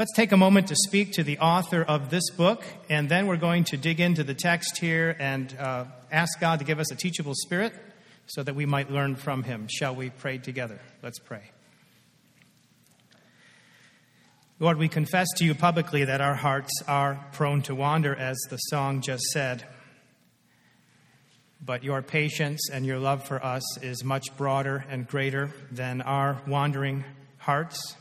Let's take a moment to speak to the author of this book, and then we're going to dig into the text here and uh, ask God to give us a teachable spirit so that we might learn from him. Shall we pray together? Let's pray. Lord, we confess to you publicly that our hearts are prone to wander, as the song just said. But your patience and your love for us is much broader and greater than our wandering hearts.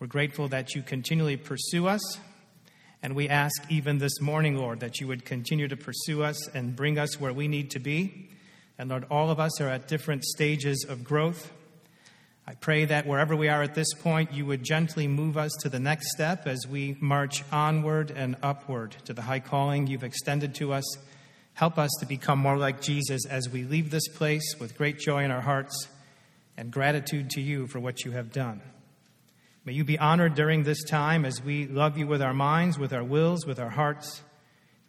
We're grateful that you continually pursue us. And we ask even this morning, Lord, that you would continue to pursue us and bring us where we need to be. And Lord, all of us are at different stages of growth. I pray that wherever we are at this point, you would gently move us to the next step as we march onward and upward to the high calling you've extended to us. Help us to become more like Jesus as we leave this place with great joy in our hearts and gratitude to you for what you have done. May you be honored during this time as we love you with our minds, with our wills, with our hearts.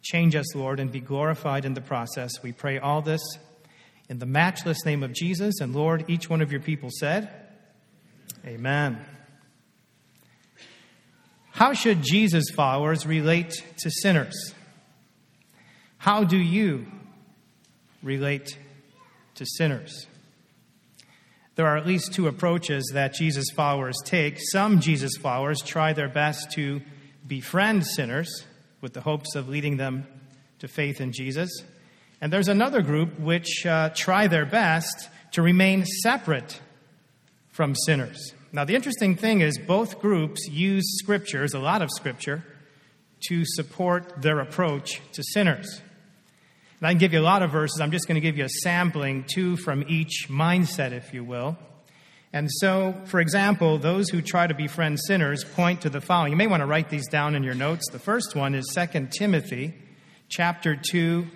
Change us, Lord, and be glorified in the process. We pray all this in the matchless name of Jesus. And Lord, each one of your people said, Amen. How should Jesus' followers relate to sinners? How do you relate to sinners? There are at least two approaches that Jesus followers take. Some Jesus followers try their best to befriend sinners with the hopes of leading them to faith in Jesus. And there's another group which uh, try their best to remain separate from sinners. Now, the interesting thing is, both groups use scriptures, a lot of scripture, to support their approach to sinners. And I can give you a lot of verses. I'm just going to give you a sampling, two from each mindset, if you will. And so, for example, those who try to befriend sinners point to the following. You may want to write these down in your notes. The first one is 2 Timothy chapter 2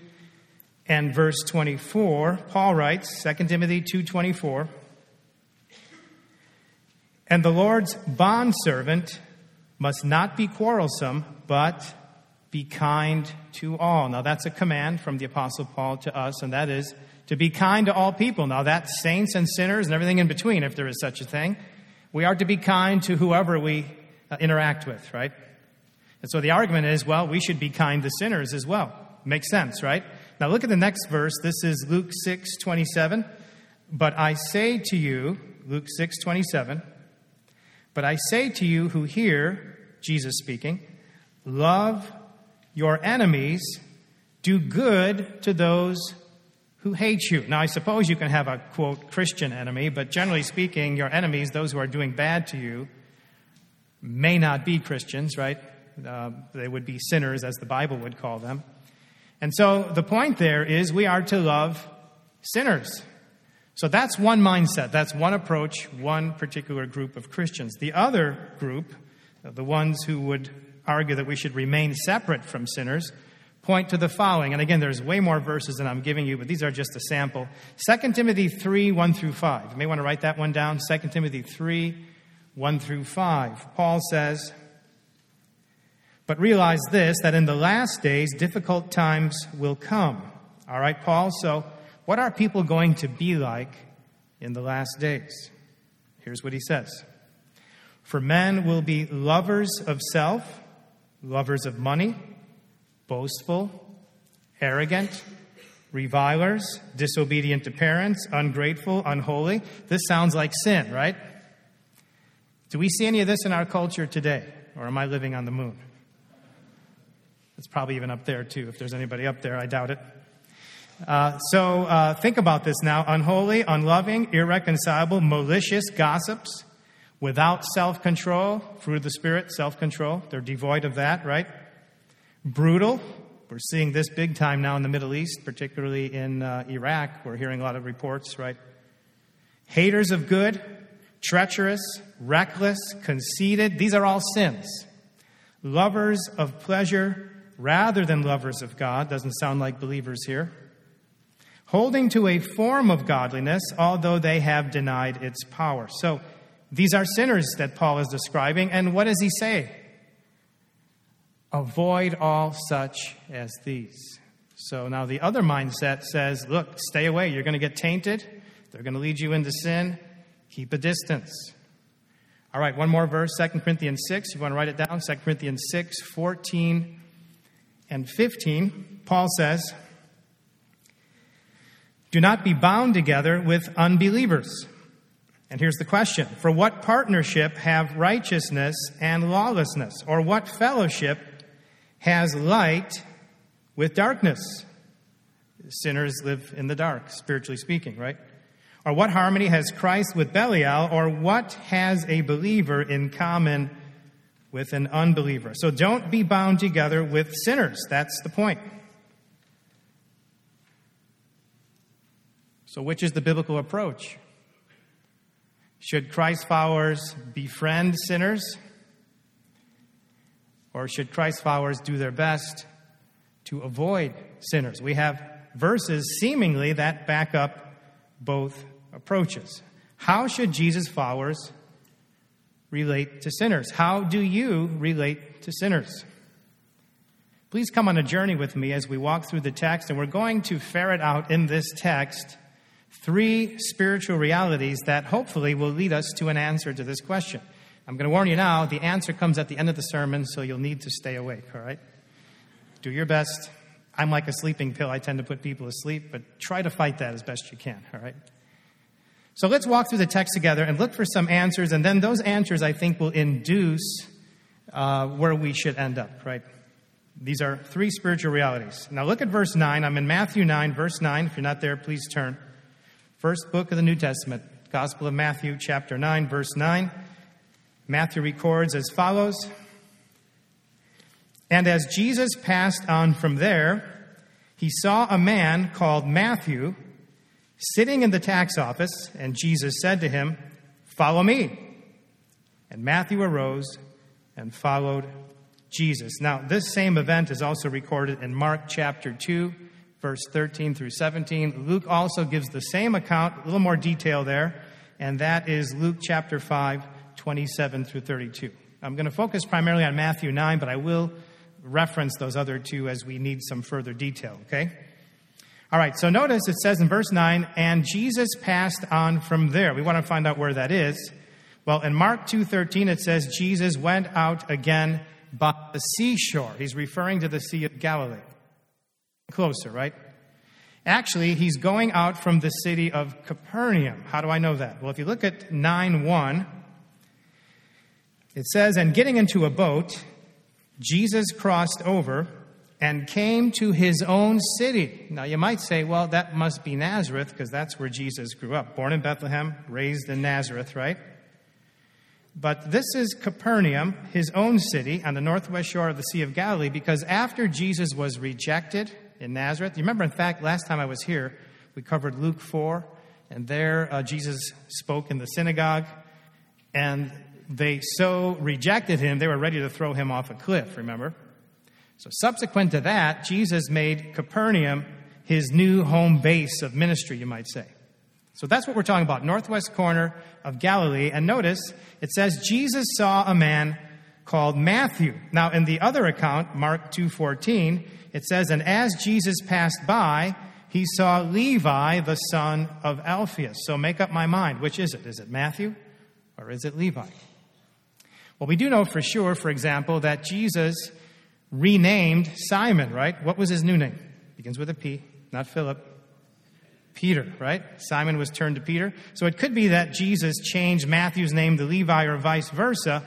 and verse 24. Paul writes, 2 Timothy 2:24, "And the Lord's bondservant must not be quarrelsome, but be kind to all. Now, that's a command from the Apostle Paul to us, and that is to be kind to all people. Now, that's saints and sinners and everything in between, if there is such a thing. We are to be kind to whoever we uh, interact with, right? And so the argument is, well, we should be kind to sinners as well. Makes sense, right? Now, look at the next verse. This is Luke 6 27. But I say to you, Luke 6 27, but I say to you who hear, Jesus speaking, love your enemies, do good to those who hate you. Now, I suppose you can have a quote Christian enemy, but generally speaking, your enemies, those who are doing bad to you, may not be Christians, right? Uh, they would be sinners, as the Bible would call them. And so the point there is we are to love sinners. So that's one mindset, that's one approach, one particular group of Christians. The other group, the ones who would argue that we should remain separate from sinners point to the following. And again, there's way more verses than I'm giving you, but these are just a sample. 2 Timothy 3, 1 through 5. You may want to write that one down. 2 Timothy 3, 1 through 5. Paul says, But realize this, that in the last days, difficult times will come. All right, Paul? So, what are people going to be like in the last days? Here's what he says For men will be lovers of self lovers of money, boastful, arrogant, revilers, disobedient to parents, ungrateful, unholy. This sounds like sin, right? Do we see any of this in our culture today? Or am I living on the moon? It's probably even up there, too. If there's anybody up there, I doubt it. Uh, so uh, think about this now unholy, unloving, irreconcilable, malicious gossips without self control, fruit of the Spirit, self control. They're devoid of that, right? Brutal. We're seeing this big time now in the Middle East, particularly in uh, Iraq. We're hearing a lot of reports, right? Haters of good, treacherous, reckless, conceited. These are all sins. Lovers of pleasure rather than lovers of God. Doesn't sound like believers here. Holding to a form of godliness, although they have denied its power. So, these are sinners that Paul is describing. And what does he say? Avoid all such as these. So now the other mindset says, look, stay away. You're going to get tainted. They're going to lead you into sin. Keep a distance. All right, one more verse, 2 Corinthians 6. You want to write it down? 2 Corinthians 6, 14 and 15. Paul says, Do not be bound together with unbelievers. And here's the question For what partnership have righteousness and lawlessness? Or what fellowship has light with darkness? Sinners live in the dark, spiritually speaking, right? Or what harmony has Christ with Belial? Or what has a believer in common with an unbeliever? So don't be bound together with sinners. That's the point. So, which is the biblical approach? Should Christ followers befriend sinners? Or should Christ followers do their best to avoid sinners? We have verses seemingly that back up both approaches. How should Jesus' followers relate to sinners? How do you relate to sinners? Please come on a journey with me as we walk through the text, and we're going to ferret out in this text three spiritual realities that hopefully will lead us to an answer to this question. I'm going to warn you now, the answer comes at the end of the sermon, so you'll need to stay awake, all right? Do your best. I'm like a sleeping pill. I tend to put people asleep, but try to fight that as best you can, all right? So let's walk through the text together and look for some answers, and then those answers, I think, will induce uh, where we should end up, right? These are three spiritual realities. Now look at verse 9. I'm in Matthew 9, verse 9. If you're not there, please turn. First book of the New Testament, Gospel of Matthew, chapter 9, verse 9. Matthew records as follows And as Jesus passed on from there, he saw a man called Matthew sitting in the tax office, and Jesus said to him, Follow me. And Matthew arose and followed Jesus. Now, this same event is also recorded in Mark chapter 2, verse 13 through 17. Luke also gives the same account, a little more detail there, and that is Luke chapter 5, 27 through 32. I'm going to focus primarily on Matthew 9, but I will reference those other two as we need some further detail, okay? All right, so notice it says in verse 9, and Jesus passed on from there. We want to find out where that is. Well, in Mark 2:13 it says Jesus went out again by the seashore. He's referring to the Sea of Galilee. Closer, right? Actually, he's going out from the city of Capernaum. How do I know that? Well, if you look at 9 1, it says, "And getting into a boat, Jesus crossed over and came to his own city. Now, you might say, well, that must be Nazareth because that's where Jesus grew up. Born in Bethlehem, raised in Nazareth, right? But this is Capernaum, his own city, on the northwest shore of the Sea of Galilee, because after Jesus was rejected in Nazareth, you remember, in fact, last time I was here, we covered Luke 4, and there uh, Jesus spoke in the synagogue, and they so rejected him, they were ready to throw him off a cliff, remember? So, subsequent to that, Jesus made Capernaum his new home base of ministry, you might say. So, that's what we're talking about, northwest corner of Galilee. And notice it says Jesus saw a man called Matthew. Now, in the other account, Mark 2:14, it says, "And as Jesus passed by, he saw Levi, the son of Alphaeus." So, make up my mind. Which is it? Is it Matthew or is it Levi? Well, we do know for sure, for example, that Jesus renamed Simon, right? What was his new name? Begins with a P, not Philip. Peter, right? Simon was turned to Peter. So it could be that Jesus changed Matthew's name to Levi or vice versa,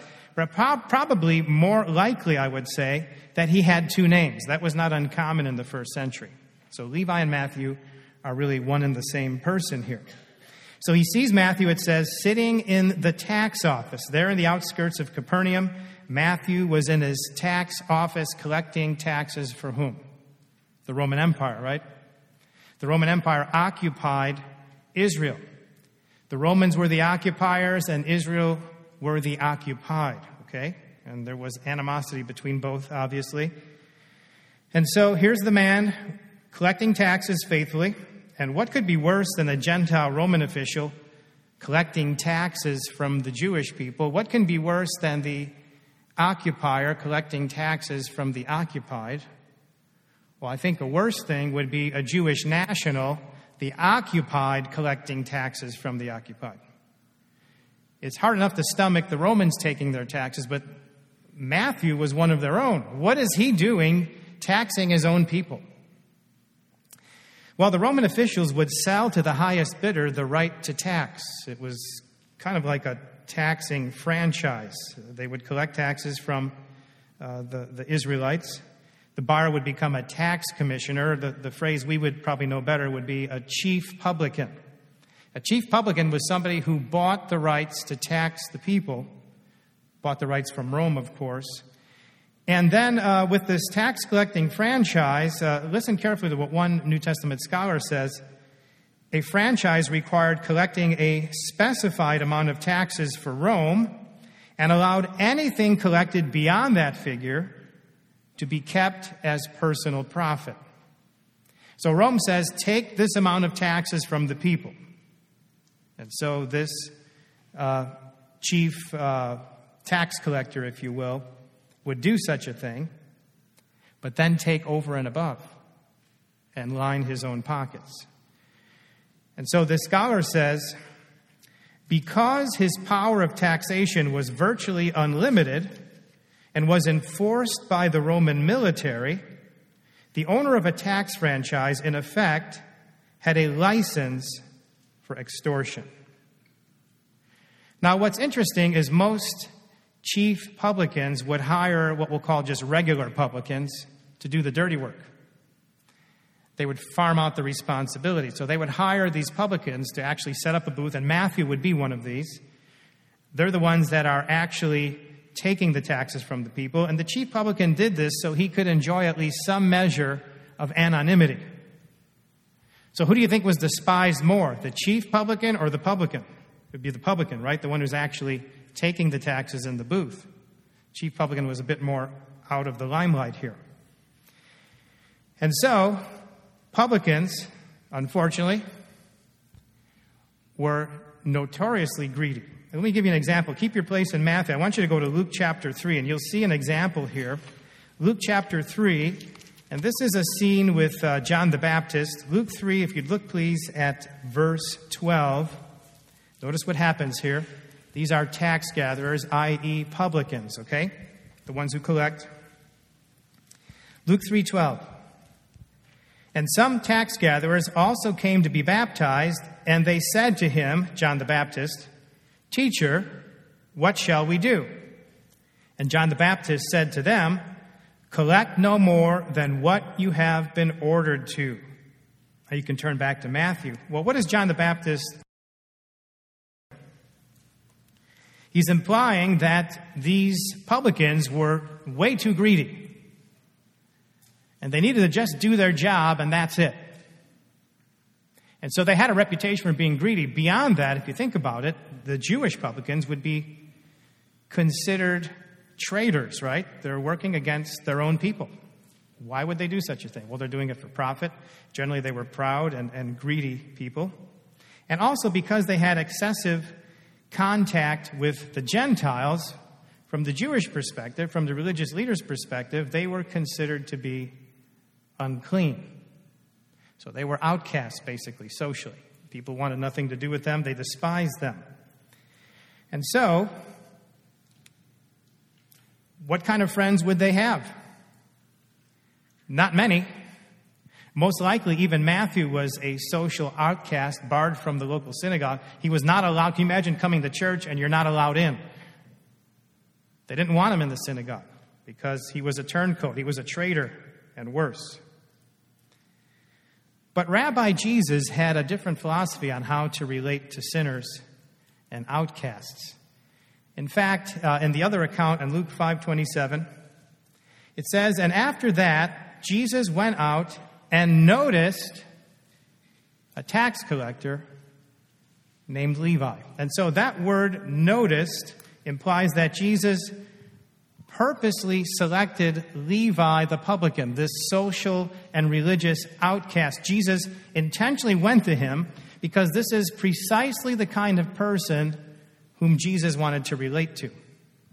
probably more likely, I would say, that he had two names. That was not uncommon in the first century. So Levi and Matthew are really one and the same person here. So he sees Matthew, it says, sitting in the tax office there in the outskirts of Capernaum. Matthew was in his tax office collecting taxes for whom? The Roman Empire, right? The Roman Empire occupied Israel. The Romans were the occupiers and Israel were the occupied, okay? And there was animosity between both, obviously. And so here's the man collecting taxes faithfully. And what could be worse than a Gentile Roman official collecting taxes from the Jewish people? What can be worse than the occupier collecting taxes from the occupied. Well, I think a worse thing would be a Jewish national, the occupied, collecting taxes from the occupied. It's hard enough to stomach the Romans taking their taxes, but Matthew was one of their own. What is he doing taxing his own people? Well, the Roman officials would sell to the highest bidder the right to tax. It was kind of like a taxing franchise. They would collect taxes from uh, the, the Israelites. The buyer would become a tax commissioner. The, the phrase we would probably know better would be a chief publican. A chief publican was somebody who bought the rights to tax the people, bought the rights from Rome, of course, and then uh, with this tax collecting franchise, uh, listen carefully to what one New Testament scholar says. A franchise required collecting a specified amount of taxes for Rome and allowed anything collected beyond that figure to be kept as personal profit. So Rome says, take this amount of taxes from the people. And so this uh, chief uh, tax collector, if you will, would do such a thing, but then take over and above and line his own pockets. And so the scholar says because his power of taxation was virtually unlimited and was enforced by the Roman military, the owner of a tax franchise, in effect, had a license for extortion. Now, what's interesting is most chief publicans would hire what we'll call just regular publicans to do the dirty work. They would farm out the responsibility. So they would hire these publicans to actually set up a booth, and Matthew would be one of these. They're the ones that are actually taking the taxes from the people. And the chief publican did this so he could enjoy at least some measure of anonymity. So who do you think was despised more, the chief publican or the publican? It would be the publican, right? The one who's actually taking the taxes in the booth. Chief publican was a bit more out of the limelight here. And so, publicans, unfortunately, were notoriously greedy. Let me give you an example. Keep your place in Matthew. I want you to go to Luke chapter 3, and you'll see an example here. Luke chapter 3, and this is a scene with uh, John the Baptist. Luke 3, if you'd look please at verse 12. Notice what happens here. These are tax gatherers, i.e., publicans, okay? The ones who collect. Luke 3:12. And some tax gatherers also came to be baptized, and they said to him, John the Baptist, "Teacher, what shall we do?" And John the Baptist said to them, Collect no more than what you have been ordered to. Now you can turn back to Matthew. Well, what is John the Baptist He's implying that these publicans were way too greedy. And they needed to just do their job, and that's it. And so they had a reputation for being greedy. Beyond that, if you think about it, the Jewish publicans would be considered traitors, right? They're working against their own people. Why would they do such a thing? Well, they're doing it for profit. Generally, they were proud and, and greedy people. And also because they had excessive contact with the Gentiles, from the Jewish perspective, from the religious leaders' perspective, they were considered to be unclean. So they were outcasts, basically, socially. People wanted nothing to do with them, they despised them. And so, what kind of friends would they have? Not many. Most likely, even Matthew was a social outcast, barred from the local synagogue. He was not allowed. Can you imagine coming to church and you're not allowed in? They didn't want him in the synagogue because he was a turncoat, he was a traitor, and worse. But Rabbi Jesus had a different philosophy on how to relate to sinners and outcasts. In fact, uh, in the other account in Luke 5:27, it says, "And after that, Jesus went out and noticed a tax collector named Levi. And so that word noticed implies that Jesus purposely selected Levi the publican, this social and religious outcast. Jesus intentionally went to him because this is precisely the kind of person whom Jesus wanted to relate to.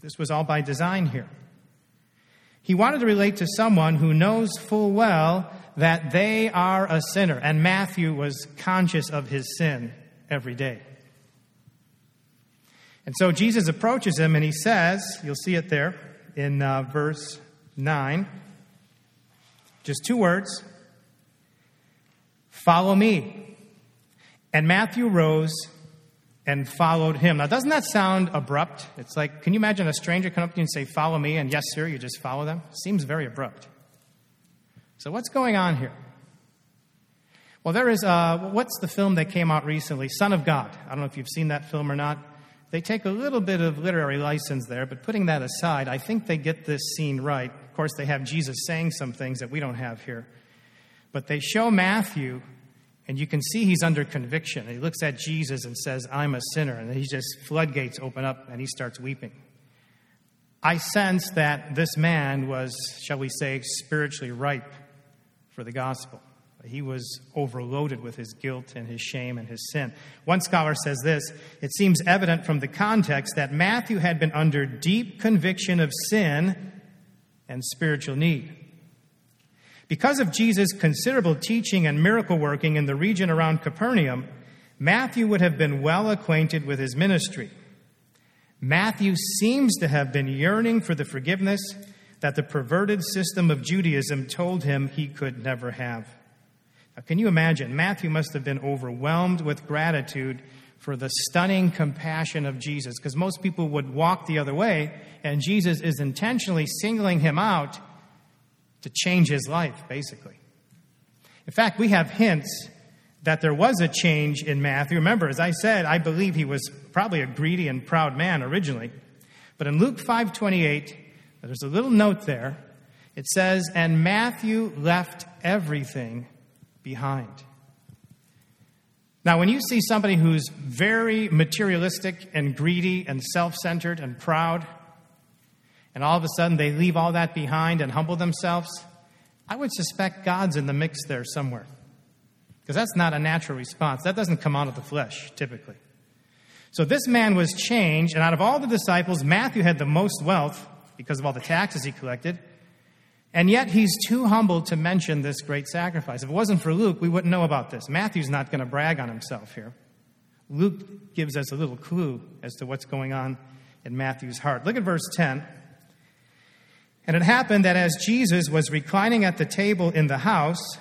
This was all by design here. He wanted to relate to someone who knows full well that they are a sinner. And Matthew was conscious of his sin every day. And so Jesus approaches him and he says, you'll see it there in uh, verse 9, just two words Follow me. And Matthew rose and followed him. Now, doesn't that sound abrupt? It's like, can you imagine a stranger come up to you and say, Follow me, and yes, sir, you just follow them? Seems very abrupt. So, what's going on here? Well, there is, uh, what's the film that came out recently? Son of God. I don't know if you've seen that film or not. They take a little bit of literary license there, but putting that aside, I think they get this scene right. Of course, they have Jesus saying some things that we don't have here. But they show Matthew, and you can see he's under conviction. He looks at Jesus and says, I'm a sinner. And he just, floodgates open up, and he starts weeping. I sense that this man was, shall we say, spiritually ripe for the gospel. He was overloaded with his guilt and his shame and his sin. One scholar says this it seems evident from the context that Matthew had been under deep conviction of sin and spiritual need. Because of Jesus' considerable teaching and miracle working in the region around Capernaum, Matthew would have been well acquainted with his ministry. Matthew seems to have been yearning for the forgiveness that the perverted system of Judaism told him he could never have. Now, can you imagine? Matthew must have been overwhelmed with gratitude for the stunning compassion of Jesus, because most people would walk the other way, and Jesus is intentionally singling him out to change his life, basically. In fact, we have hints that there was a change in Matthew. Remember, as I said, I believe he was probably a greedy and proud man originally. But in Luke 5:28, there's a little note there. It says, "And Matthew left everything behind. Now, when you see somebody who's very materialistic and greedy and self centered and proud, and all of a sudden they leave all that behind and humble themselves, I would suspect God's in the mix there somewhere. Because that's not a natural response. That doesn't come out of the flesh, typically. So this man was changed, and out of all the disciples, Matthew had the most wealth because of all the taxes he collected. And yet he's too humble to mention this great sacrifice. If it wasn't for Luke, we wouldn't know about this. Matthew's not going to brag on himself here. Luke gives us a little clue as to what's going on in Matthew's heart. Look at verse 10. And it happened that as Jesus was reclining at the table in the house,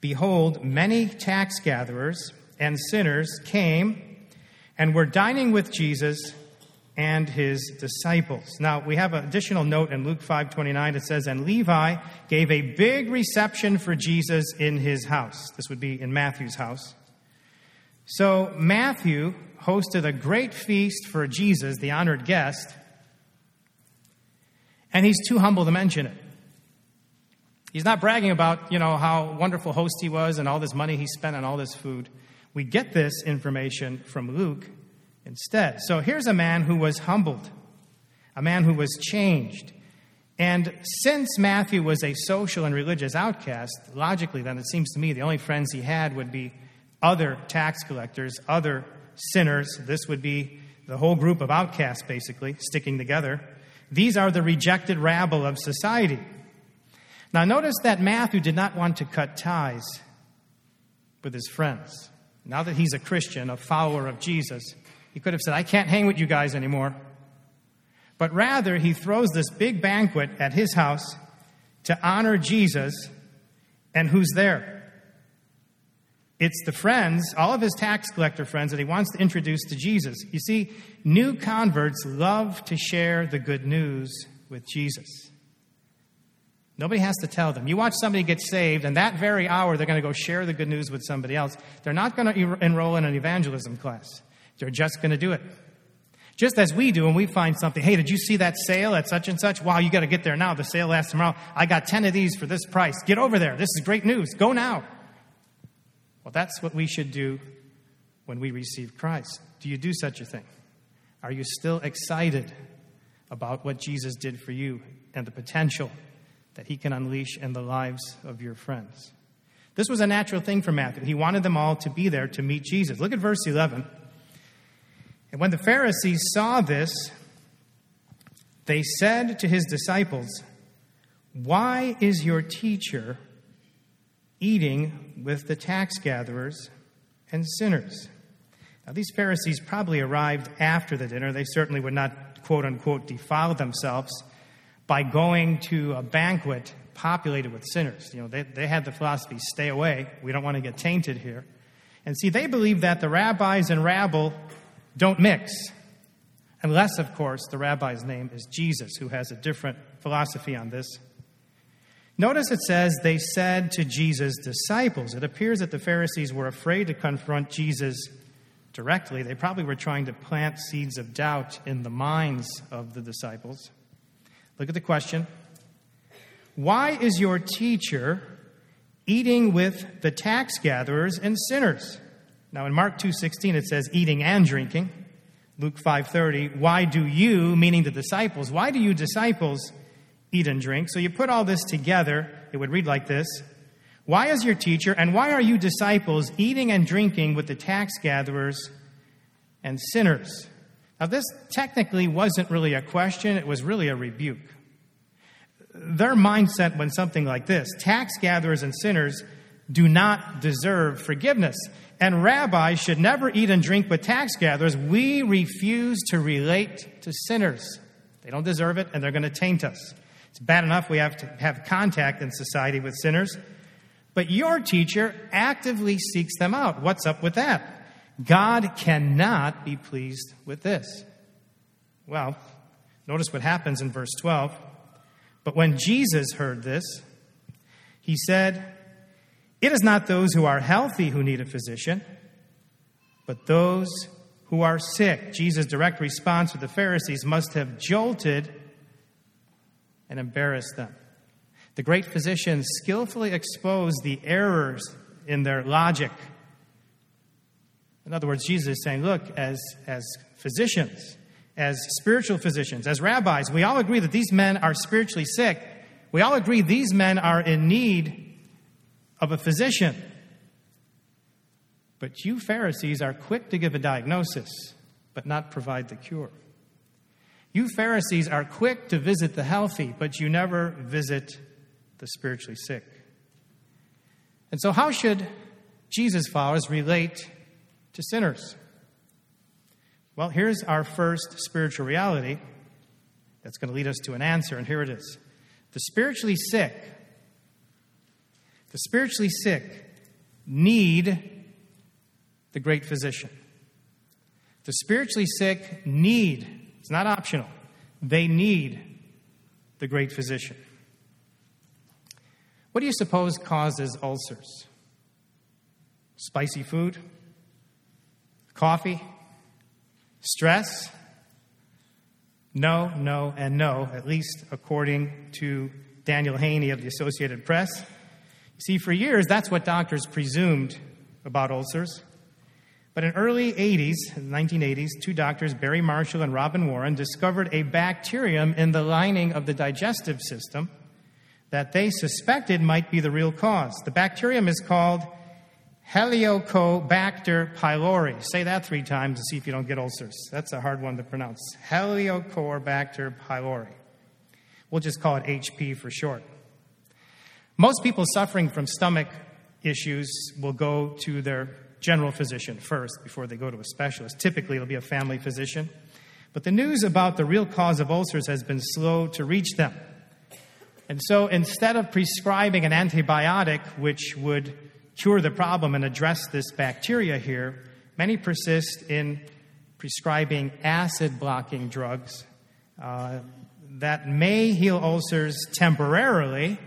behold, many tax gatherers and sinners came and were dining with Jesus and his disciples. Now, we have an additional note in Luke 5:29 it says and Levi gave a big reception for Jesus in his house. This would be in Matthew's house. So, Matthew hosted a great feast for Jesus, the honored guest, and he's too humble to mention it. He's not bragging about, you know, how wonderful host he was and all this money he spent on all this food. We get this information from Luke instead. So here's a man who was humbled, a man who was changed. And since Matthew was a social and religious outcast, logically, then it seems to me the only friends he had would be other tax collectors, other sinners. This would be the whole group of outcasts, basically, sticking together. These are the rejected rabble of society. Now, notice that Matthew did not want to cut ties with his friends. Now that he's a Christian, a follower of Jesus, he could have said, I can't hang with you guys anymore. But rather, he throws this big banquet at his house to honor Jesus. And who's there? It's the friends, all of his tax collector friends that he wants to introduce to Jesus. You see, new converts love to share the good news with Jesus. Nobody has to tell them. You watch somebody get saved, and that very hour they're going to go share the good news with somebody else. They're not going to enroll in an evangelism class. They're just going to do it. Just as we do when we find something. Hey, did you see that sale at such and such? Wow, you got to get there now. The sale lasts tomorrow. I got 10 of these for this price. Get over there. This is great news. Go now. Well, that's what we should do when we receive Christ. Do you do such a thing? Are you still excited about what Jesus did for you and the potential that he can unleash in the lives of your friends? This was a natural thing for Matthew. He wanted them all to be there to meet Jesus. Look at verse 11. And when the Pharisees saw this, they said to his disciples, Why is your teacher eating with the tax gatherers and sinners? Now, these Pharisees probably arrived after the dinner. They certainly would not, quote unquote, defile themselves by going to a banquet populated with sinners. You know, they, they had the philosophy stay away. We don't want to get tainted here. And see, they believe that the rabbis and rabble don't mix. Unless, of course, the rabbi's name is Jesus, who has a different philosophy on this. Notice it says they said to Jesus' disciples. It appears that the Pharisees were afraid to confront Jesus directly. They probably were trying to plant seeds of doubt in the minds of the disciples. Look at the question Why is your teacher eating with the tax gatherers and sinners. Now in Mark 2:16 it says eating and drinking. Luke 5:30, why do you, meaning the disciples, why do you disciples eat and drink? So you put all this together, it would read like this. Why is your teacher and why are you disciples eating and drinking with the tax gatherers and sinners? Now this technically wasn't really a question, it was really a rebuke their mindset when something like this tax gatherers and sinners do not deserve forgiveness. And rabbis should never eat and drink with tax gatherers. We refuse to relate to sinners. They don't deserve it, and they're going to taint us. It's bad enough we have to have contact in society with sinners, but your teacher actively seeks them out. What's up with that? God cannot be pleased with this. Well, notice what happens in verse 12. But when Jesus heard this, he said, It is not those who are healthy who need a physician, but those who are sick. Jesus' direct response to the Pharisees must have jolted and embarrassed them. The great physician skillfully exposed the errors in their logic. In other words, Jesus is saying, Look, as, as physicians, as spiritual physicians, as rabbis, we all agree that these men are spiritually sick. We all agree these men are in need of a physician. But you Pharisees are quick to give a diagnosis, but not provide the cure. You Pharisees are quick to visit the healthy, but you never visit the spiritually sick. And so, how should Jesus' followers relate to sinners? Well, here's our first spiritual reality that's going to lead us to an answer, and here it is. The spiritually sick, the spiritually sick need the great physician. The spiritually sick need, it's not optional, they need the great physician. What do you suppose causes ulcers? Spicy food? Coffee? Stress? No, no, and no, at least according to Daniel Haney of the Associated Press. See, for years, that's what doctors presumed about ulcers. But in early 80s, 1980s, two doctors, Barry Marshall and Robin Warren, discovered a bacterium in the lining of the digestive system that they suspected might be the real cause. The bacterium is called Helicobacter pylori. Say that three times to see if you don't get ulcers. That's a hard one to pronounce. Helicobacter pylori. We'll just call it HP for short. Most people suffering from stomach issues will go to their general physician first before they go to a specialist. Typically, it'll be a family physician. But the news about the real cause of ulcers has been slow to reach them. And so instead of prescribing an antibiotic, which would cure the problem and address this bacteria here, many persist in prescribing acid blocking drugs uh, that may heal ulcers temporarily,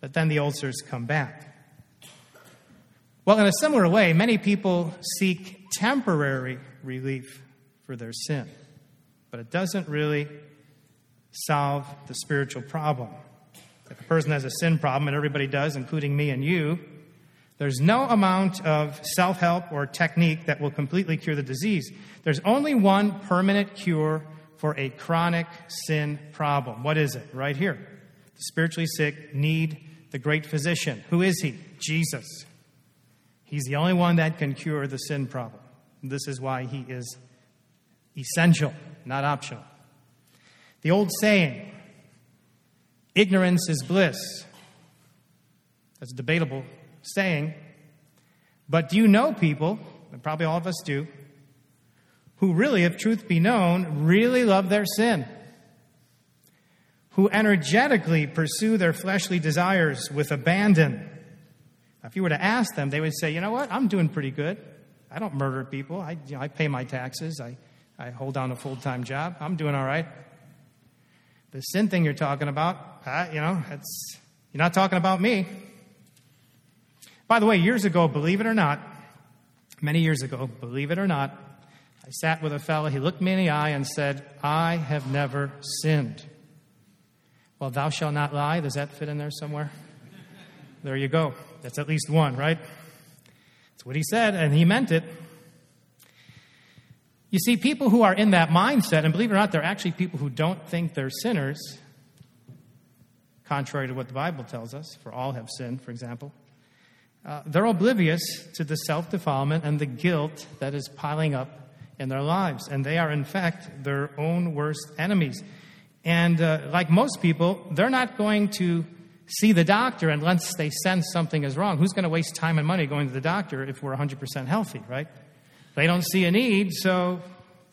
but then the ulcers come back. Well, in a similar way, many people seek temporary relief for their sin, but it doesn't really solve the spiritual problem. If a person has a sin problem, and everybody does, including me and you, there's no amount of self help or technique that will completely cure the disease. There's only one permanent cure for a chronic sin problem. What is it? Right here. The spiritually sick need the great physician. Who is he? Jesus. He's the only one that can cure the sin problem. This is why he is essential, not optional. The old saying, Ignorance is bliss. That's a debatable saying. But do you know people and probably all of us do, who really, if truth be known, really love their sin, who energetically pursue their fleshly desires with abandon. If you were to ask them, they would say, You know what? I'm doing pretty good. I don't murder people. I, you know, I pay my taxes. I, I hold down a full time job. I'm doing all right. The sin thing you're talking about, uh, you know, that's, you're not talking about me. By the way, years ago, believe it or not, many years ago, believe it or not, I sat with a fellow, he looked me in the eye and said, I have never sinned. Well, thou shalt not lie. Does that fit in there somewhere? There you go. That's at least one, right? That's what he said, and he meant it. You see, people who are in that mindset, and believe it or not, they're actually people who don't think they're sinners, contrary to what the Bible tells us, for all have sinned, for example. Uh, they're oblivious to the self defilement and the guilt that is piling up in their lives. And they are, in fact, their own worst enemies. And uh, like most people, they're not going to see the doctor unless they sense something is wrong. Who's going to waste time and money going to the doctor if we're 100% healthy, right? They don't see a need, so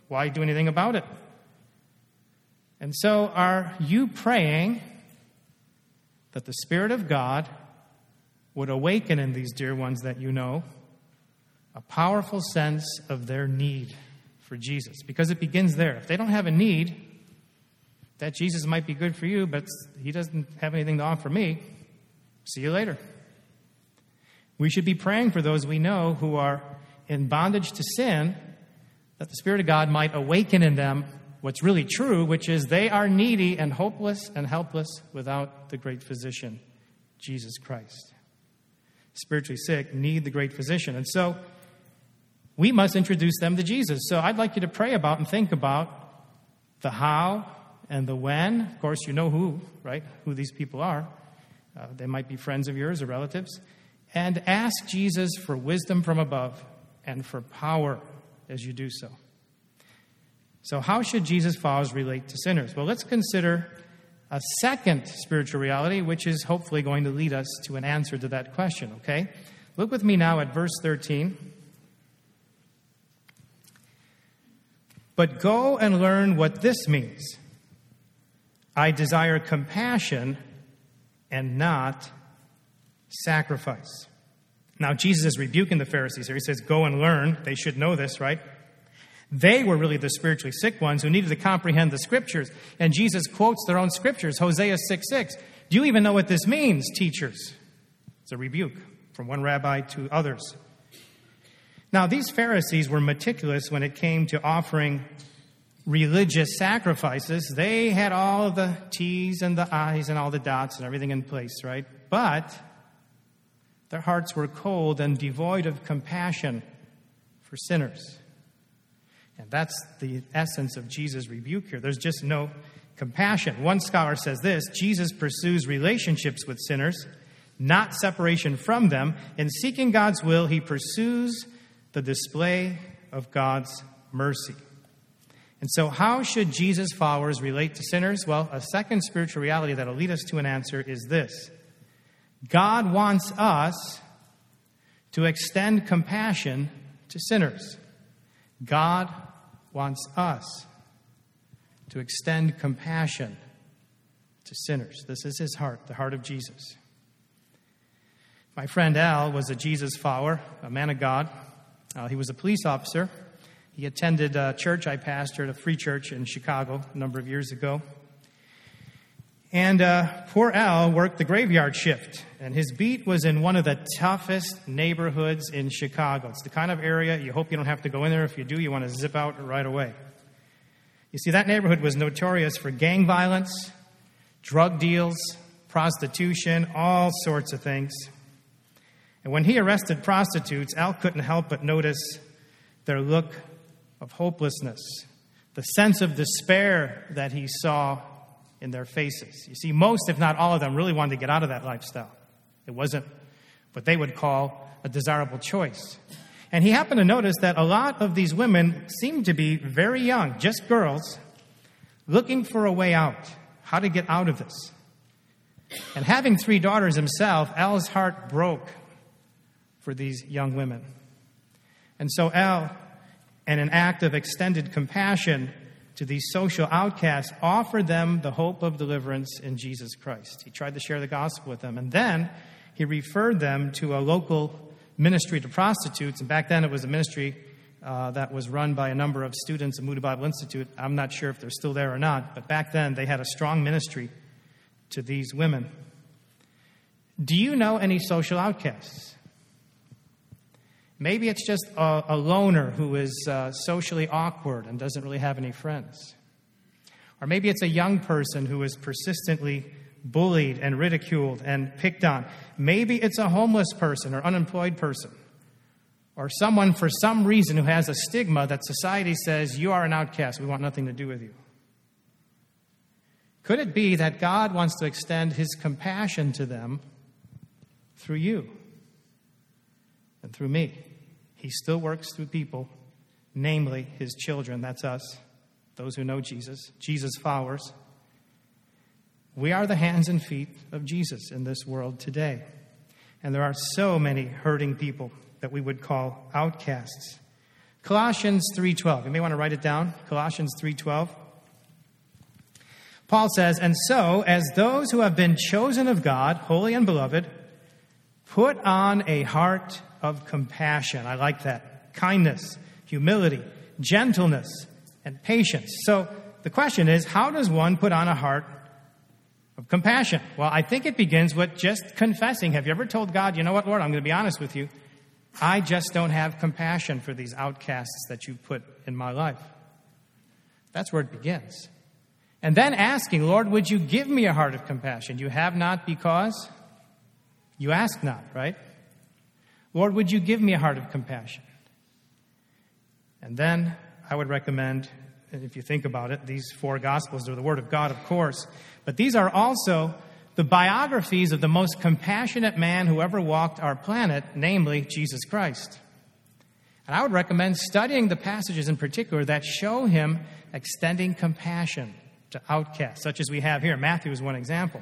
why do anything about it? And so, are you praying that the Spirit of God would awaken in these dear ones that you know a powerful sense of their need for Jesus? Because it begins there. If they don't have a need, that Jesus might be good for you, but he doesn't have anything to offer me. See you later. We should be praying for those we know who are in bondage to sin, that the Spirit of God might awaken in them what's really true, which is they are needy and hopeless and helpless without the great physician, Jesus Christ. Spiritually sick need the great physician. And so we must introduce them to Jesus. So I'd like you to pray about and think about the how and the when. Of course, you know who, right? Who these people are. Uh, they might be friends of yours or relatives. And ask Jesus for wisdom from above and for power as you do so. So, how should Jesus' followers relate to sinners? Well, let's consider a second spiritual reality, which is hopefully going to lead us to an answer to that question, okay? Look with me now at verse 13. But go and learn what this means. I desire compassion and not sacrifice. Now, Jesus is rebuking the Pharisees here. He says, Go and learn. They should know this, right? They were really the spiritually sick ones who needed to comprehend the scriptures. And Jesus quotes their own scriptures, Hosea 6 6. Do you even know what this means, teachers? It's a rebuke from one rabbi to others. Now, these Pharisees were meticulous when it came to offering religious sacrifices, they had all the T's and the I's and all the dots and everything in place, right? But their hearts were cold and devoid of compassion for sinners. And that's the essence of Jesus' rebuke here. There's just no compassion. One scholar says this Jesus pursues relationships with sinners, not separation from them. In seeking God's will, he pursues the display of God's mercy. And so, how should Jesus' followers relate to sinners? Well, a second spiritual reality that'll lead us to an answer is this God wants us to extend compassion to sinners. God wants us to extend compassion to sinners. This is his heart, the heart of Jesus. My friend Al was a Jesus follower, a man of God. Uh, he was a police officer he attended a church I pastored, a free church in Chicago, a number of years ago. And uh, poor Al worked the graveyard shift, and his beat was in one of the toughest neighborhoods in Chicago. It's the kind of area you hope you don't have to go in there. If you do, you want to zip out right away. You see, that neighborhood was notorious for gang violence, drug deals, prostitution, all sorts of things. And when he arrested prostitutes, Al couldn't help but notice their look of hopelessness, the sense of despair that he saw in their faces. You see, most, if not all of them, really wanted to get out of that lifestyle. It wasn't what they would call a desirable choice. And he happened to notice that a lot of these women seemed to be very young, just girls, looking for a way out, how to get out of this. And having three daughters himself, Al's heart broke for these young women. And so L, in an act of extended compassion to these social outcasts, offered them the hope of deliverance in Jesus Christ. He tried to share the gospel with them. And then he referred them to a local ministry to prostitutes. And back then it was a ministry uh, that was run by a number of students at Moody Bible Institute. I'm not sure if they're still there or not, but back then they had a strong ministry to these women. Do you know any social outcasts? Maybe it's just a, a loner who is uh, socially awkward and doesn't really have any friends. Or maybe it's a young person who is persistently bullied and ridiculed and picked on. Maybe it's a homeless person or unemployed person. Or someone, for some reason, who has a stigma that society says, You are an outcast, we want nothing to do with you. Could it be that God wants to extend his compassion to them through you and through me? He still works through people, namely his children, that's us, those who know Jesus, Jesus' followers. We are the hands and feet of Jesus in this world today. And there are so many hurting people that we would call outcasts. Colossians 3:12. You may want to write it down. Colossians 3:12. Paul says, "And so, as those who have been chosen of God, holy and beloved, put on a heart of compassion. I like that. Kindness, humility, gentleness, and patience. So the question is how does one put on a heart of compassion? Well, I think it begins with just confessing. Have you ever told God, you know what, Lord, I'm going to be honest with you. I just don't have compassion for these outcasts that you've put in my life. That's where it begins. And then asking, Lord, would you give me a heart of compassion? You have not because you ask not, right? Lord, would you give me a heart of compassion? And then I would recommend, if you think about it, these four Gospels are the Word of God, of course, but these are also the biographies of the most compassionate man who ever walked our planet, namely Jesus Christ. And I would recommend studying the passages in particular that show him extending compassion to outcasts, such as we have here. Matthew is one example.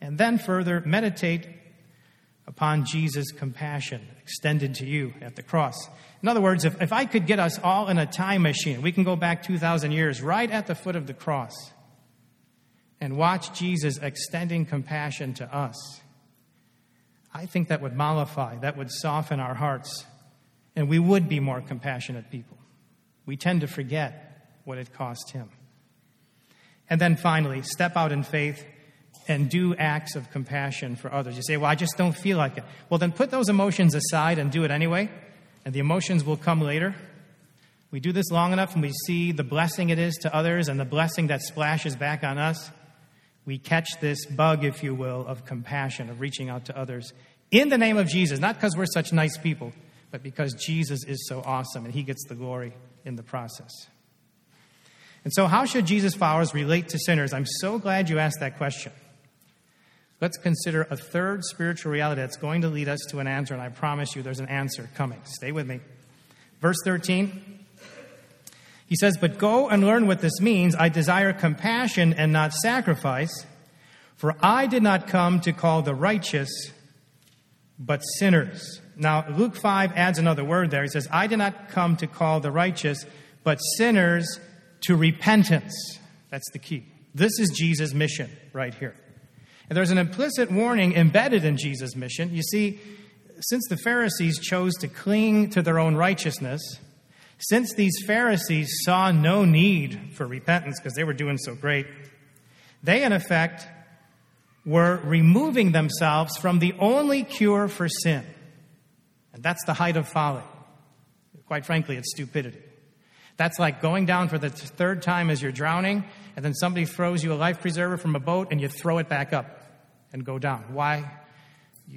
And then further, meditate upon Jesus' compassion extended to you at the cross. In other words, if, if I could get us all in a time machine, we can go back 2,000 years right at the foot of the cross and watch Jesus extending compassion to us. I think that would mollify, that would soften our hearts, and we would be more compassionate people. We tend to forget what it cost him. And then finally, step out in faith and do acts of compassion for others. You say, Well, I just don't feel like it. Well, then put those emotions aside and do it anyway, and the emotions will come later. We do this long enough and we see the blessing it is to others and the blessing that splashes back on us. We catch this bug, if you will, of compassion, of reaching out to others in the name of Jesus, not because we're such nice people, but because Jesus is so awesome and he gets the glory in the process. And so, how should Jesus' followers relate to sinners? I'm so glad you asked that question. Let's consider a third spiritual reality that's going to lead us to an answer, and I promise you there's an answer coming. Stay with me. Verse 13. He says, But go and learn what this means. I desire compassion and not sacrifice, for I did not come to call the righteous, but sinners. Now, Luke 5 adds another word there. He says, I did not come to call the righteous, but sinners to repentance. That's the key. This is Jesus' mission right here. And there's an implicit warning embedded in Jesus' mission. You see, since the Pharisees chose to cling to their own righteousness, since these Pharisees saw no need for repentance because they were doing so great, they in effect were removing themselves from the only cure for sin. And that's the height of folly. Quite frankly, it's stupidity. That's like going down for the third time as you're drowning, and then somebody throws you a life preserver from a boat and you throw it back up and go down. Why?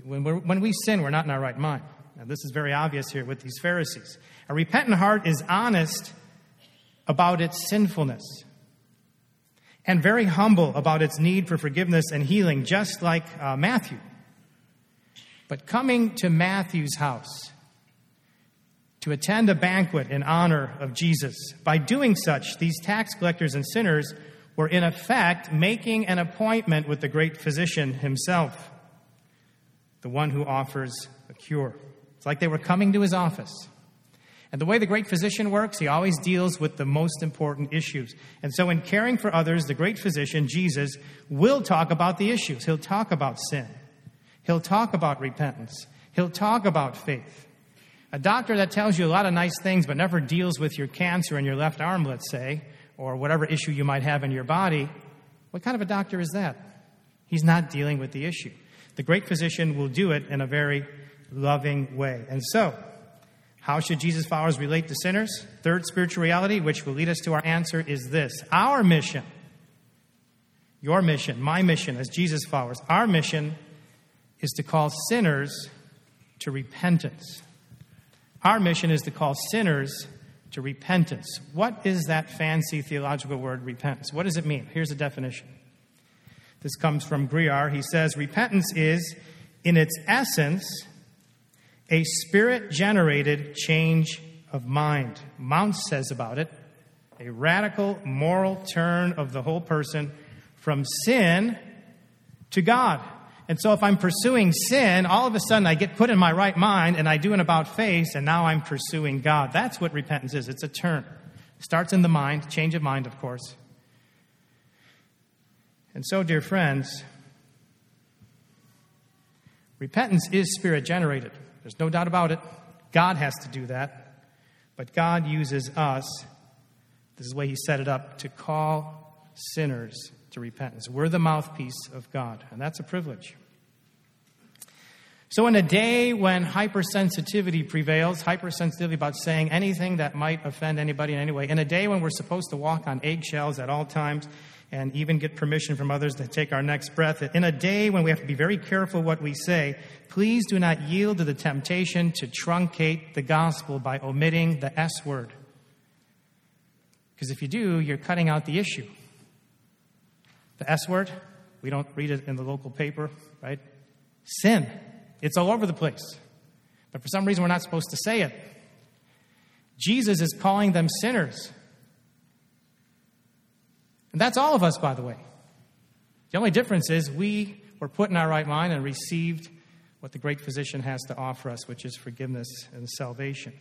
When, when we sin, we're not in our right mind. Now, this is very obvious here with these Pharisees. A repentant heart is honest about its sinfulness and very humble about its need for forgiveness and healing, just like uh, Matthew. But coming to Matthew's house to attend a banquet in honor of Jesus, by doing such, these tax collectors and sinners were in effect making an appointment with the great physician himself, the one who offers a cure. It's like they were coming to his office. And the way the great physician works, he always deals with the most important issues. And so, in caring for others, the great physician, Jesus, will talk about the issues. He'll talk about sin, he'll talk about repentance, he'll talk about faith. A doctor that tells you a lot of nice things but never deals with your cancer in your left arm, let's say, or whatever issue you might have in your body, what kind of a doctor is that? He's not dealing with the issue. The great physician will do it in a very loving way. And so, how should Jesus' followers relate to sinners? Third spiritual reality, which will lead us to our answer, is this Our mission, your mission, my mission as Jesus' followers, our mission is to call sinners to repentance. Our mission is to call sinners to repentance. What is that fancy theological word, repentance? What does it mean? Here's a definition. This comes from Griar. He says, Repentance is, in its essence, a spirit generated change of mind. Mounce says about it a radical moral turn of the whole person from sin to God. And so if I'm pursuing sin, all of a sudden I get put in my right mind and I do an about face, and now I'm pursuing God. That's what repentance is. It's a turn. Starts in the mind, change of mind, of course. And so, dear friends, repentance is spirit generated. There's no doubt about it. God has to do that. But God uses us, this is the way He set it up, to call sinners to repentance. We're the mouthpiece of God, and that's a privilege. So, in a day when hypersensitivity prevails, hypersensitivity about saying anything that might offend anybody in any way, in a day when we're supposed to walk on eggshells at all times and even get permission from others to take our next breath, in a day when we have to be very careful what we say, please do not yield to the temptation to truncate the gospel by omitting the S word. Because if you do, you're cutting out the issue. The S word, we don't read it in the local paper, right? Sin. It's all over the place. But for some reason, we're not supposed to say it. Jesus is calling them sinners. And that's all of us, by the way. The only difference is we were put in our right mind and received what the great physician has to offer us, which is forgiveness and salvation.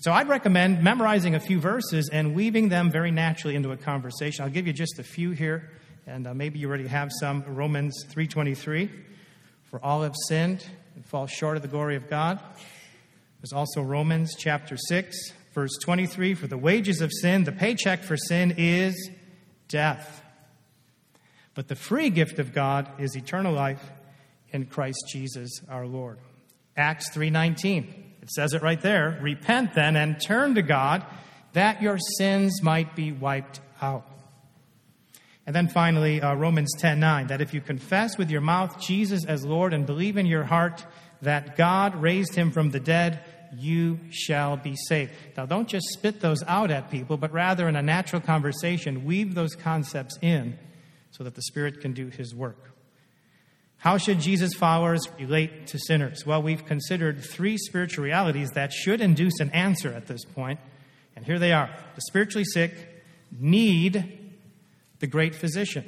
So I'd recommend memorizing a few verses and weaving them very naturally into a conversation. I'll give you just a few here and uh, maybe you already have some. Romans 3:23, for all have sinned and fall short of the glory of God. There's also Romans chapter 6, verse 23, for the wages of sin, the paycheck for sin is death. But the free gift of God is eternal life in Christ Jesus our Lord. Acts 3:19. It says it right there. Repent then and turn to God that your sins might be wiped out. And then finally, uh, Romans 10 9, that if you confess with your mouth Jesus as Lord and believe in your heart that God raised him from the dead, you shall be saved. Now, don't just spit those out at people, but rather in a natural conversation, weave those concepts in so that the Spirit can do his work. How should Jesus' followers relate to sinners? Well, we've considered three spiritual realities that should induce an answer at this point, and here they are. The spiritually sick need the great physician.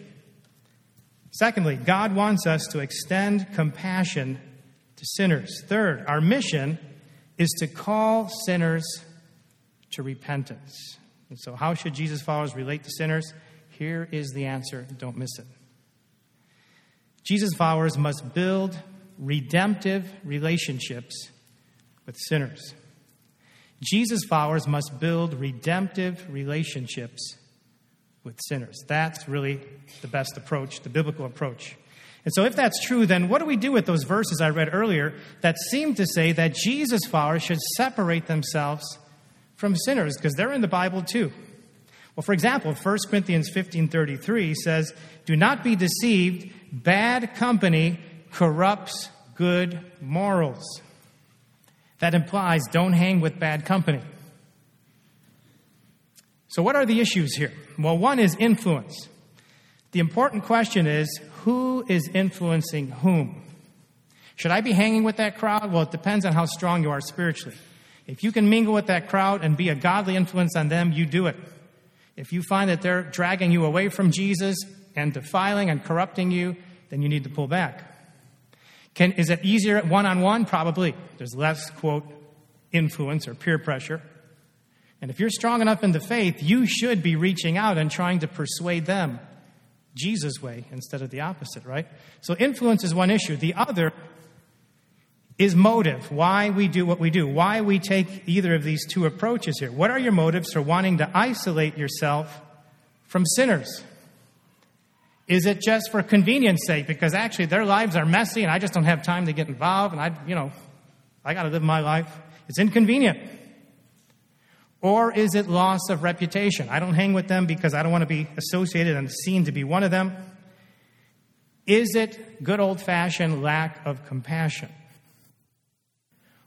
Secondly, God wants us to extend compassion to sinners. Third, our mission is to call sinners to repentance. And so, how should Jesus' followers relate to sinners? Here is the answer. Don't miss it. Jesus' followers must build redemptive relationships with sinners. Jesus' followers must build redemptive relationships with sinners. That's really the best approach, the biblical approach. And so, if that's true, then what do we do with those verses I read earlier that seem to say that Jesus' followers should separate themselves from sinners? Because they're in the Bible too. Well, for example, 1 Corinthians 15:33 says, "Do not be deceived, bad company corrupts good morals." That implies don't hang with bad company. So, what are the issues here? Well, one is influence. The important question is who is influencing whom? Should I be hanging with that crowd? Well, it depends on how strong you are spiritually. If you can mingle with that crowd and be a godly influence on them, you do it. If you find that they're dragging you away from Jesus and defiling and corrupting you, then you need to pull back. Can, is it easier one on one? Probably. There's less, quote, influence or peer pressure. And if you're strong enough in the faith, you should be reaching out and trying to persuade them Jesus' way instead of the opposite, right? So influence is one issue. The other is motive, why we do what we do, why we take either of these two approaches here. What are your motives for wanting to isolate yourself from sinners? Is it just for convenience sake? Because actually their lives are messy and I just don't have time to get involved and I, you know, I got to live my life. It's inconvenient. Or is it loss of reputation? I don't hang with them because I don't want to be associated and seen to be one of them. Is it good old fashioned lack of compassion?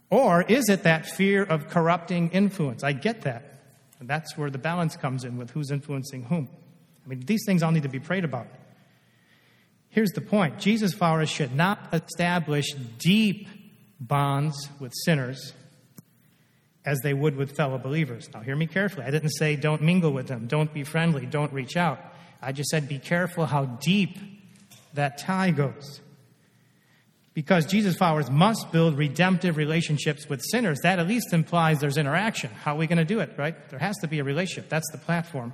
Or is it that fear of corrupting influence? I get that. And that's where the balance comes in with who's influencing whom. I mean, these things all need to be prayed about. Here's the point Jesus' followers should not establish deep bonds with sinners as they would with fellow believers. Now, hear me carefully. I didn't say don't mingle with them, don't be friendly, don't reach out. I just said be careful how deep that tie goes. Because Jesus' followers must build redemptive relationships with sinners. That at least implies there's interaction. How are we going to do it, right? There has to be a relationship. That's the platform.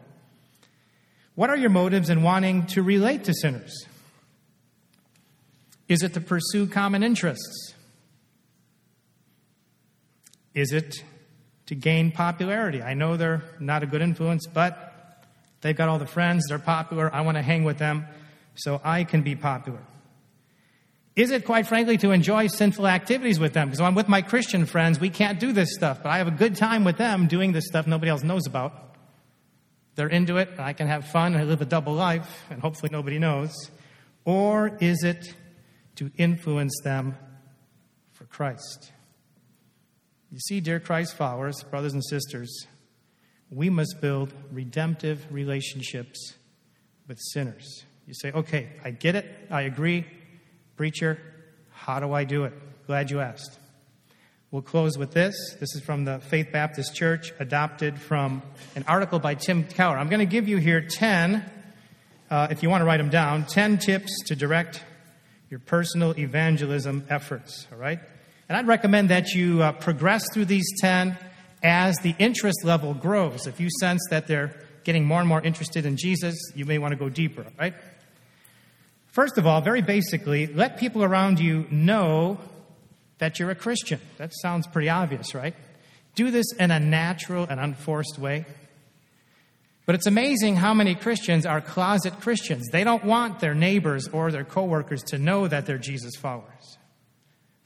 What are your motives in wanting to relate to sinners? Is it to pursue common interests? Is it to gain popularity. I know they're not a good influence, but they've got all the friends, they're popular. I want to hang with them so I can be popular. Is it, quite frankly, to enjoy sinful activities with them? Because I'm with my Christian friends, we can't do this stuff, but I have a good time with them doing this stuff nobody else knows about. They're into it, and I can have fun, and I live a double life, and hopefully nobody knows. Or is it to influence them for Christ? You see, dear Christ followers, brothers and sisters, we must build redemptive relationships with sinners. You say, okay, I get it, I agree. Preacher, how do I do it? Glad you asked. We'll close with this. This is from the Faith Baptist Church, adopted from an article by Tim Keller. I'm going to give you here 10, uh, if you want to write them down, 10 tips to direct your personal evangelism efforts, all right? And I'd recommend that you uh, progress through these 10 as the interest level grows. If you sense that they're getting more and more interested in Jesus, you may want to go deeper, right? First of all, very basically, let people around you know that you're a Christian. That sounds pretty obvious, right? Do this in a natural and unforced way. But it's amazing how many Christians are closet Christians. They don't want their neighbors or their coworkers to know that they're Jesus followers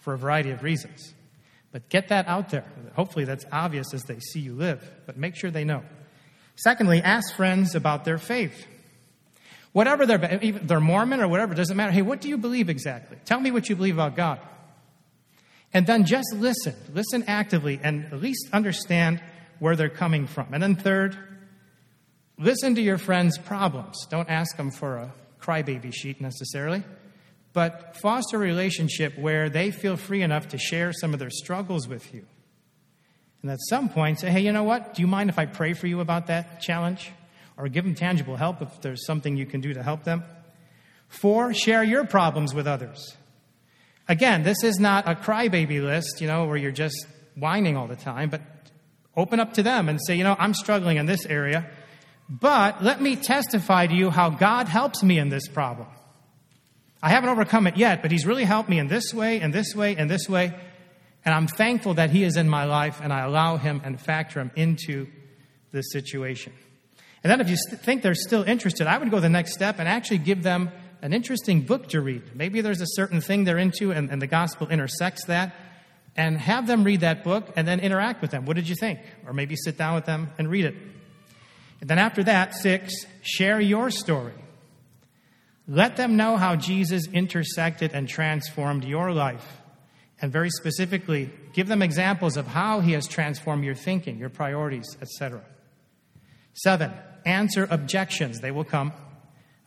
for a variety of reasons. But get that out there. Hopefully, that's obvious as they see you live, but make sure they know. Secondly, ask friends about their faith. Whatever they're, they're Mormon or whatever, doesn't matter. Hey, what do you believe exactly? Tell me what you believe about God. And then just listen. Listen actively and at least understand where they're coming from. And then third, listen to your friends' problems. Don't ask them for a crybaby sheet necessarily but foster a relationship where they feel free enough to share some of their struggles with you. And at some point, say, hey, you know what? Do you mind if I pray for you about that challenge? Or give them tangible help if there's something you can do to help them. Four, share your problems with others. Again, this is not a crybaby list, you know, where you're just whining all the time, but open up to them and say, you know, I'm struggling in this area, but let me testify to you how God helps me in this problem. I haven't overcome it yet, but He's really helped me in this way, and this way, and this way. And I'm thankful that He is in my life, and I allow Him and factor Him into this situation. And then, if you think they're still interested, I would go the next step and actually give them an interesting book to read. Maybe there's a certain thing they're into, and, and the gospel intersects that. And have them read that book and then interact with them. What did you think? Or maybe sit down with them and read it. And then after that, six, share your story. Let them know how Jesus intersected and transformed your life. And very specifically, give them examples of how he has transformed your thinking, your priorities, etc. Seven, answer objections. They will come.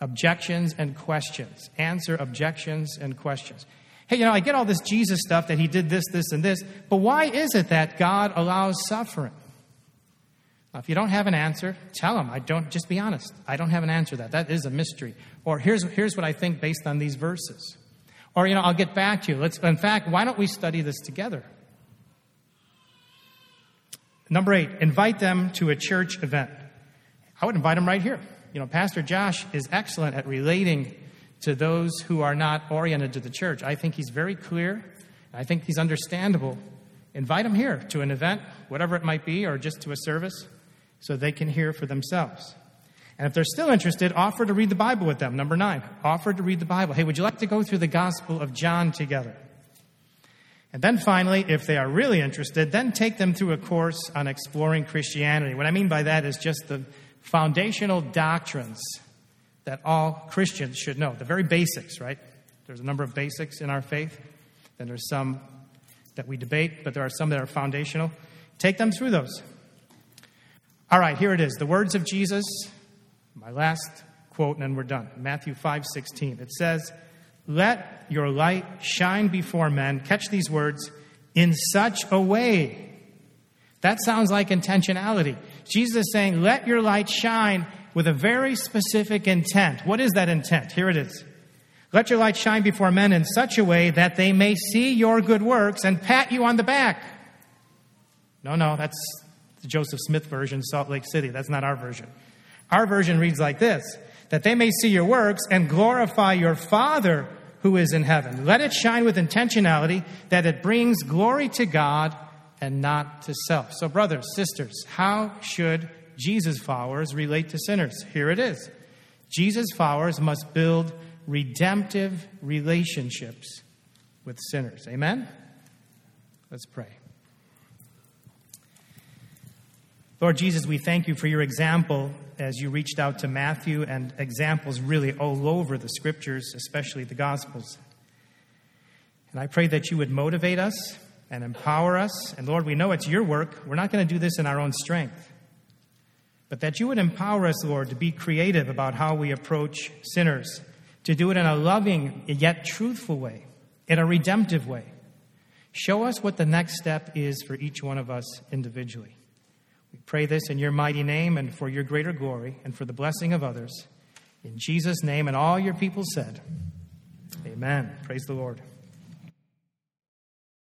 Objections and questions. Answer objections and questions. Hey, you know, I get all this Jesus stuff that he did this, this, and this, but why is it that God allows suffering? If you don't have an answer, tell them. I don't, just be honest. I don't have an answer to that. That is a mystery. Or here's, here's what I think based on these verses. Or, you know, I'll get back to you. Let's, in fact, why don't we study this together? Number eight, invite them to a church event. I would invite them right here. You know, Pastor Josh is excellent at relating to those who are not oriented to the church. I think he's very clear. I think he's understandable. Invite them here to an event, whatever it might be, or just to a service, so they can hear for themselves. And if they're still interested, offer to read the Bible with them. Number nine, offer to read the Bible. Hey, would you like to go through the Gospel of John together? And then finally, if they are really interested, then take them through a course on exploring Christianity. What I mean by that is just the foundational doctrines that all Christians should know, the very basics, right? There's a number of basics in our faith. Then there's some that we debate, but there are some that are foundational. Take them through those. All right, here it is. The words of Jesus, my last quote, and then we're done. Matthew 5 16. It says, Let your light shine before men. Catch these words in such a way. That sounds like intentionality. Jesus is saying, Let your light shine with a very specific intent. What is that intent? Here it is. Let your light shine before men in such a way that they may see your good works and pat you on the back. No, no, that's the Joseph Smith version, Salt Lake City. That's not our version. Our version reads like this that they may see your works and glorify your Father who is in heaven. Let it shine with intentionality that it brings glory to God and not to self. So, brothers, sisters, how should Jesus followers relate to sinners. Here it is Jesus followers must build redemptive relationships with sinners. Amen? Let's pray. Lord Jesus, we thank you for your example as you reached out to Matthew and examples really all over the scriptures, especially the Gospels. And I pray that you would motivate us and empower us. And Lord, we know it's your work. We're not going to do this in our own strength but that you would empower us, Lord, to be creative about how we approach sinners, to do it in a loving yet truthful way, in a redemptive way. Show us what the next step is for each one of us individually. We pray this in your mighty name and for your greater glory and for the blessing of others. In Jesus' name, and all your people said, Amen. Praise the Lord.